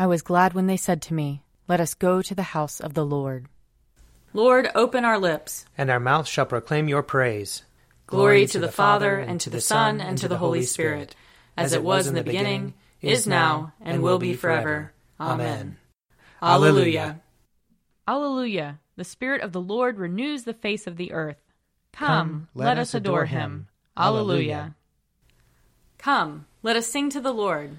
I was glad when they said to me, Let us go to the house of the Lord. Lord, open our lips, and our mouth shall proclaim your praise. Glory to the Father, and to the Son, and to the Holy Spirit, as it was in the beginning, is now, and will be forever. Amen. Alleluia. Alleluia. The Spirit of the Lord renews the face of the earth. Come, let us adore him. Alleluia. Come, let us sing to the Lord.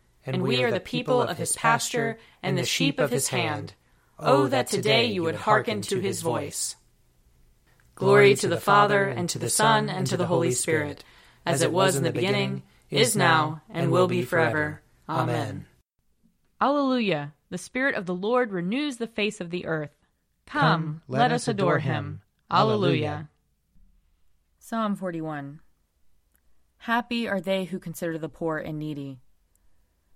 and we are the people of his pasture and the sheep of his hand. Oh, oh, that today you would hearken to his voice. Glory to the Father, and to the Son, and to the Holy Spirit, as it was in the beginning, is now, and will be forever. Amen. Alleluia. The Spirit of the Lord renews the face of the earth. Come, let, us adore him. Alleluia. Psalm 41 Happy are they who consider the poor and needy.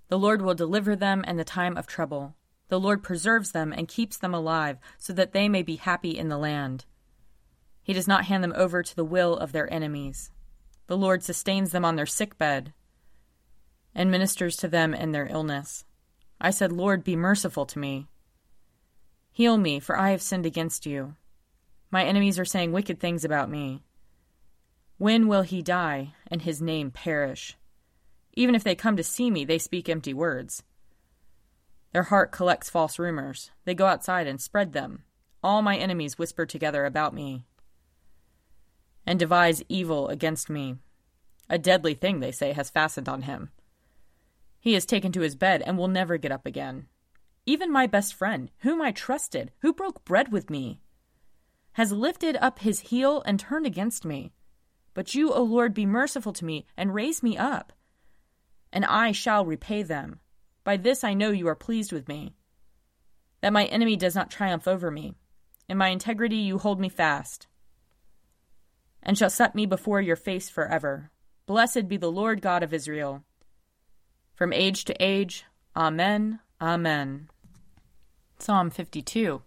The Lord will deliver them in the time of trouble. The Lord preserves them and keeps them alive, so that they may be happy in the land. He does not hand them over to the will of their enemies. The Lord sustains them on their sick bed and ministers to them in their illness. I said, Lord, be merciful to me. Heal me, for I have sinned against you. My enemies are saying wicked things about me. When will he die and his name perish? Even if they come to see me, they speak empty words. Their heart collects false rumors. They go outside and spread them. All my enemies whisper together about me and devise evil against me. A deadly thing, they say, has fastened on him. He is taken to his bed and will never get up again. Even my best friend, whom I trusted, who broke bread with me, has lifted up his heel and turned against me. But you, O Lord, be merciful to me and raise me up, and I shall repay them. By this I know you are pleased with me, that my enemy does not triumph over me. In my integrity you hold me fast, and shall set me before your face forever. Blessed be the Lord God of Israel. From age to age, Amen, Amen. Psalm 52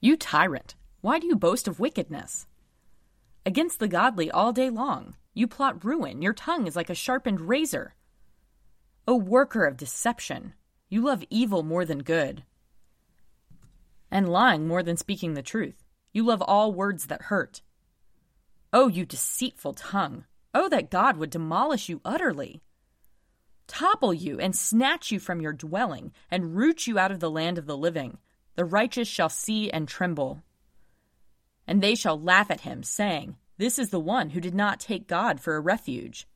You tyrant, why do you boast of wickedness? Against the godly all day long, you plot ruin, your tongue is like a sharpened razor. O worker of deception, you love evil more than good, and lying more than speaking the truth. You love all words that hurt. O you deceitful tongue, O that God would demolish you utterly, topple you and snatch you from your dwelling, and root you out of the land of the living. The righteous shall see and tremble. And they shall laugh at him, saying, This is the one who did not take God for a refuge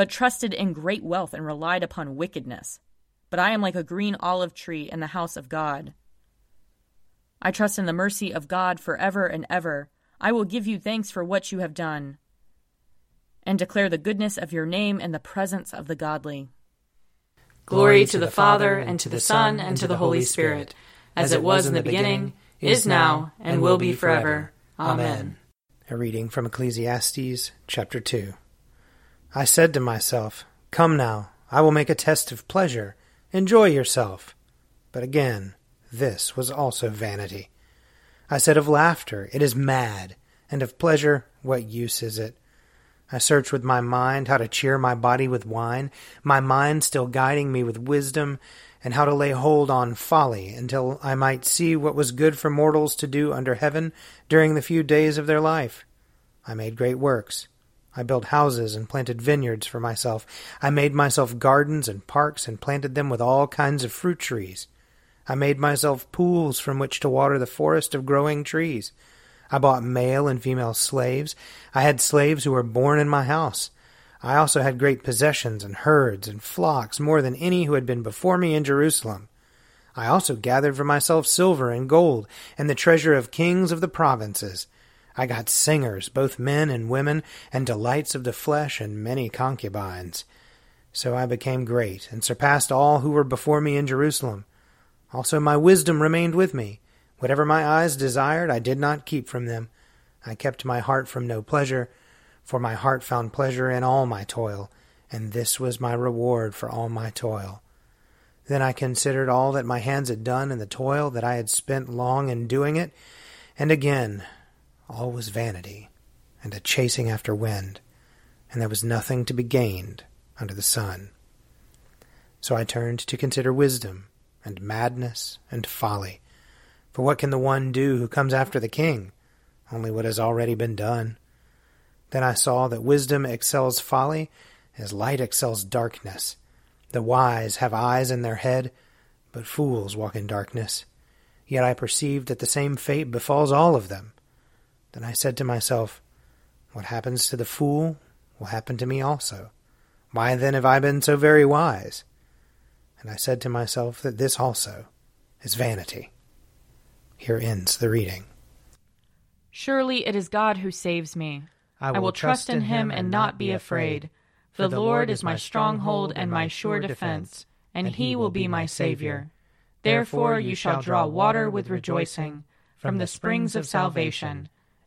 but trusted in great wealth and relied upon wickedness. But I am like a green olive tree in the house of God. I trust in the mercy of God forever and ever. I will give you thanks for what you have done, and declare the goodness of your name in the presence of the godly. Glory to the Father, and to the Son, and to the Holy Spirit, as it was in the beginning, is now, and will be forever. Amen. A reading from Ecclesiastes chapter 2. I said to myself, Come now, I will make a test of pleasure. Enjoy yourself. But again, this was also vanity. I said of laughter, It is mad, and of pleasure, What use is it? I searched with my mind how to cheer my body with wine, my mind still guiding me with wisdom, and how to lay hold on folly until I might see what was good for mortals to do under heaven during the few days of their life. I made great works. I built houses and planted vineyards for myself. I made myself gardens and parks and planted them with all kinds of fruit trees. I made myself pools from which to water the forest of growing trees. I bought male and female slaves. I had slaves who were born in my house. I also had great possessions and herds and flocks, more than any who had been before me in Jerusalem. I also gathered for myself silver and gold, and the treasure of kings of the provinces. I got singers, both men and women, and delights of the flesh, and many concubines. So I became great, and surpassed all who were before me in Jerusalem. Also my wisdom remained with me. Whatever my eyes desired, I did not keep from them. I kept my heart from no pleasure, for my heart found pleasure in all my toil, and this was my reward for all my toil. Then I considered all that my hands had done and the toil that I had spent long in doing it, and again all was vanity and a chasing after wind, and there was nothing to be gained under the sun. So I turned to consider wisdom, and madness, and folly. For what can the one do who comes after the king? Only what has already been done. Then I saw that wisdom excels folly, as light excels darkness. The wise have eyes in their head, but fools walk in darkness. Yet I perceived that the same fate befalls all of them. Then I said to myself, What happens to the fool will happen to me also. Why then have I been so very wise? And I said to myself that this also is vanity. Here ends the reading. Surely it is God who saves me. I will, I will trust in him and not be afraid. For the Lord is my stronghold and my sure defense, and he will be my Savior. Therefore you shall draw water with rejoicing from the springs of salvation.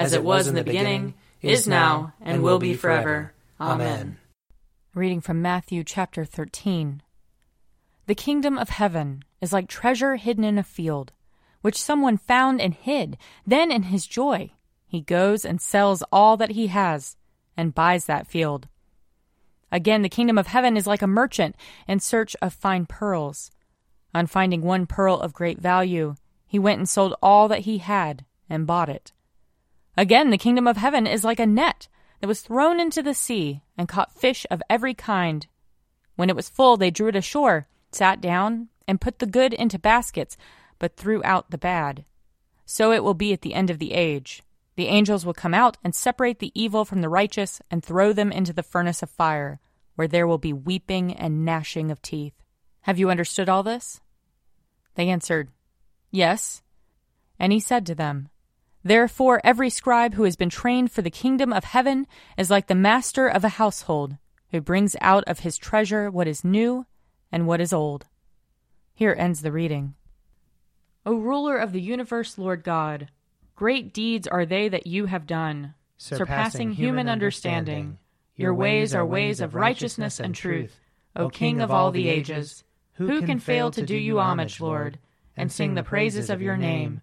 as it was in the beginning, is now, and will be forever. Amen. Reading from Matthew chapter 13. The kingdom of heaven is like treasure hidden in a field, which someone found and hid. Then, in his joy, he goes and sells all that he has and buys that field. Again, the kingdom of heaven is like a merchant in search of fine pearls. On finding one pearl of great value, he went and sold all that he had and bought it. Again, the kingdom of heaven is like a net that was thrown into the sea and caught fish of every kind. When it was full, they drew it ashore, sat down, and put the good into baskets, but threw out the bad. So it will be at the end of the age. The angels will come out and separate the evil from the righteous and throw them into the furnace of fire, where there will be weeping and gnashing of teeth. Have you understood all this? They answered, Yes. And he said to them, Therefore, every scribe who has been trained for the kingdom of heaven is like the master of a household, who brings out of his treasure what is new and what is old. Here ends the reading. O ruler of the universe, Lord God, great deeds are they that you have done, surpassing human understanding. Your ways are ways of righteousness and truth, O King of all the ages. Who can fail to do you homage, Lord, and sing the praises of your name?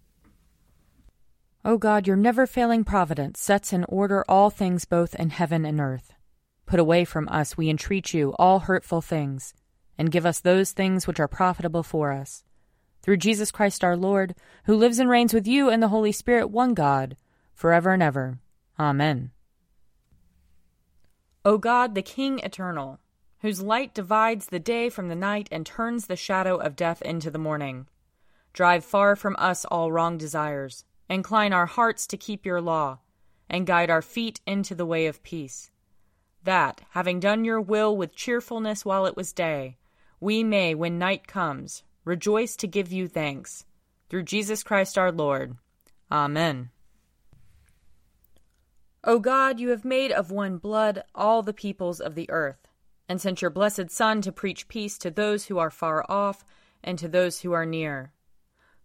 O God, your never failing providence sets in order all things both in heaven and earth. Put away from us, we entreat you, all hurtful things, and give us those things which are profitable for us. Through Jesus Christ our Lord, who lives and reigns with you and the Holy Spirit, one God, forever and ever. Amen. O God, the King eternal, whose light divides the day from the night and turns the shadow of death into the morning, drive far from us all wrong desires Incline our hearts to keep your law, and guide our feet into the way of peace. That, having done your will with cheerfulness while it was day, we may, when night comes, rejoice to give you thanks. Through Jesus Christ our Lord. Amen. O God, you have made of one blood all the peoples of the earth, and sent your blessed Son to preach peace to those who are far off and to those who are near.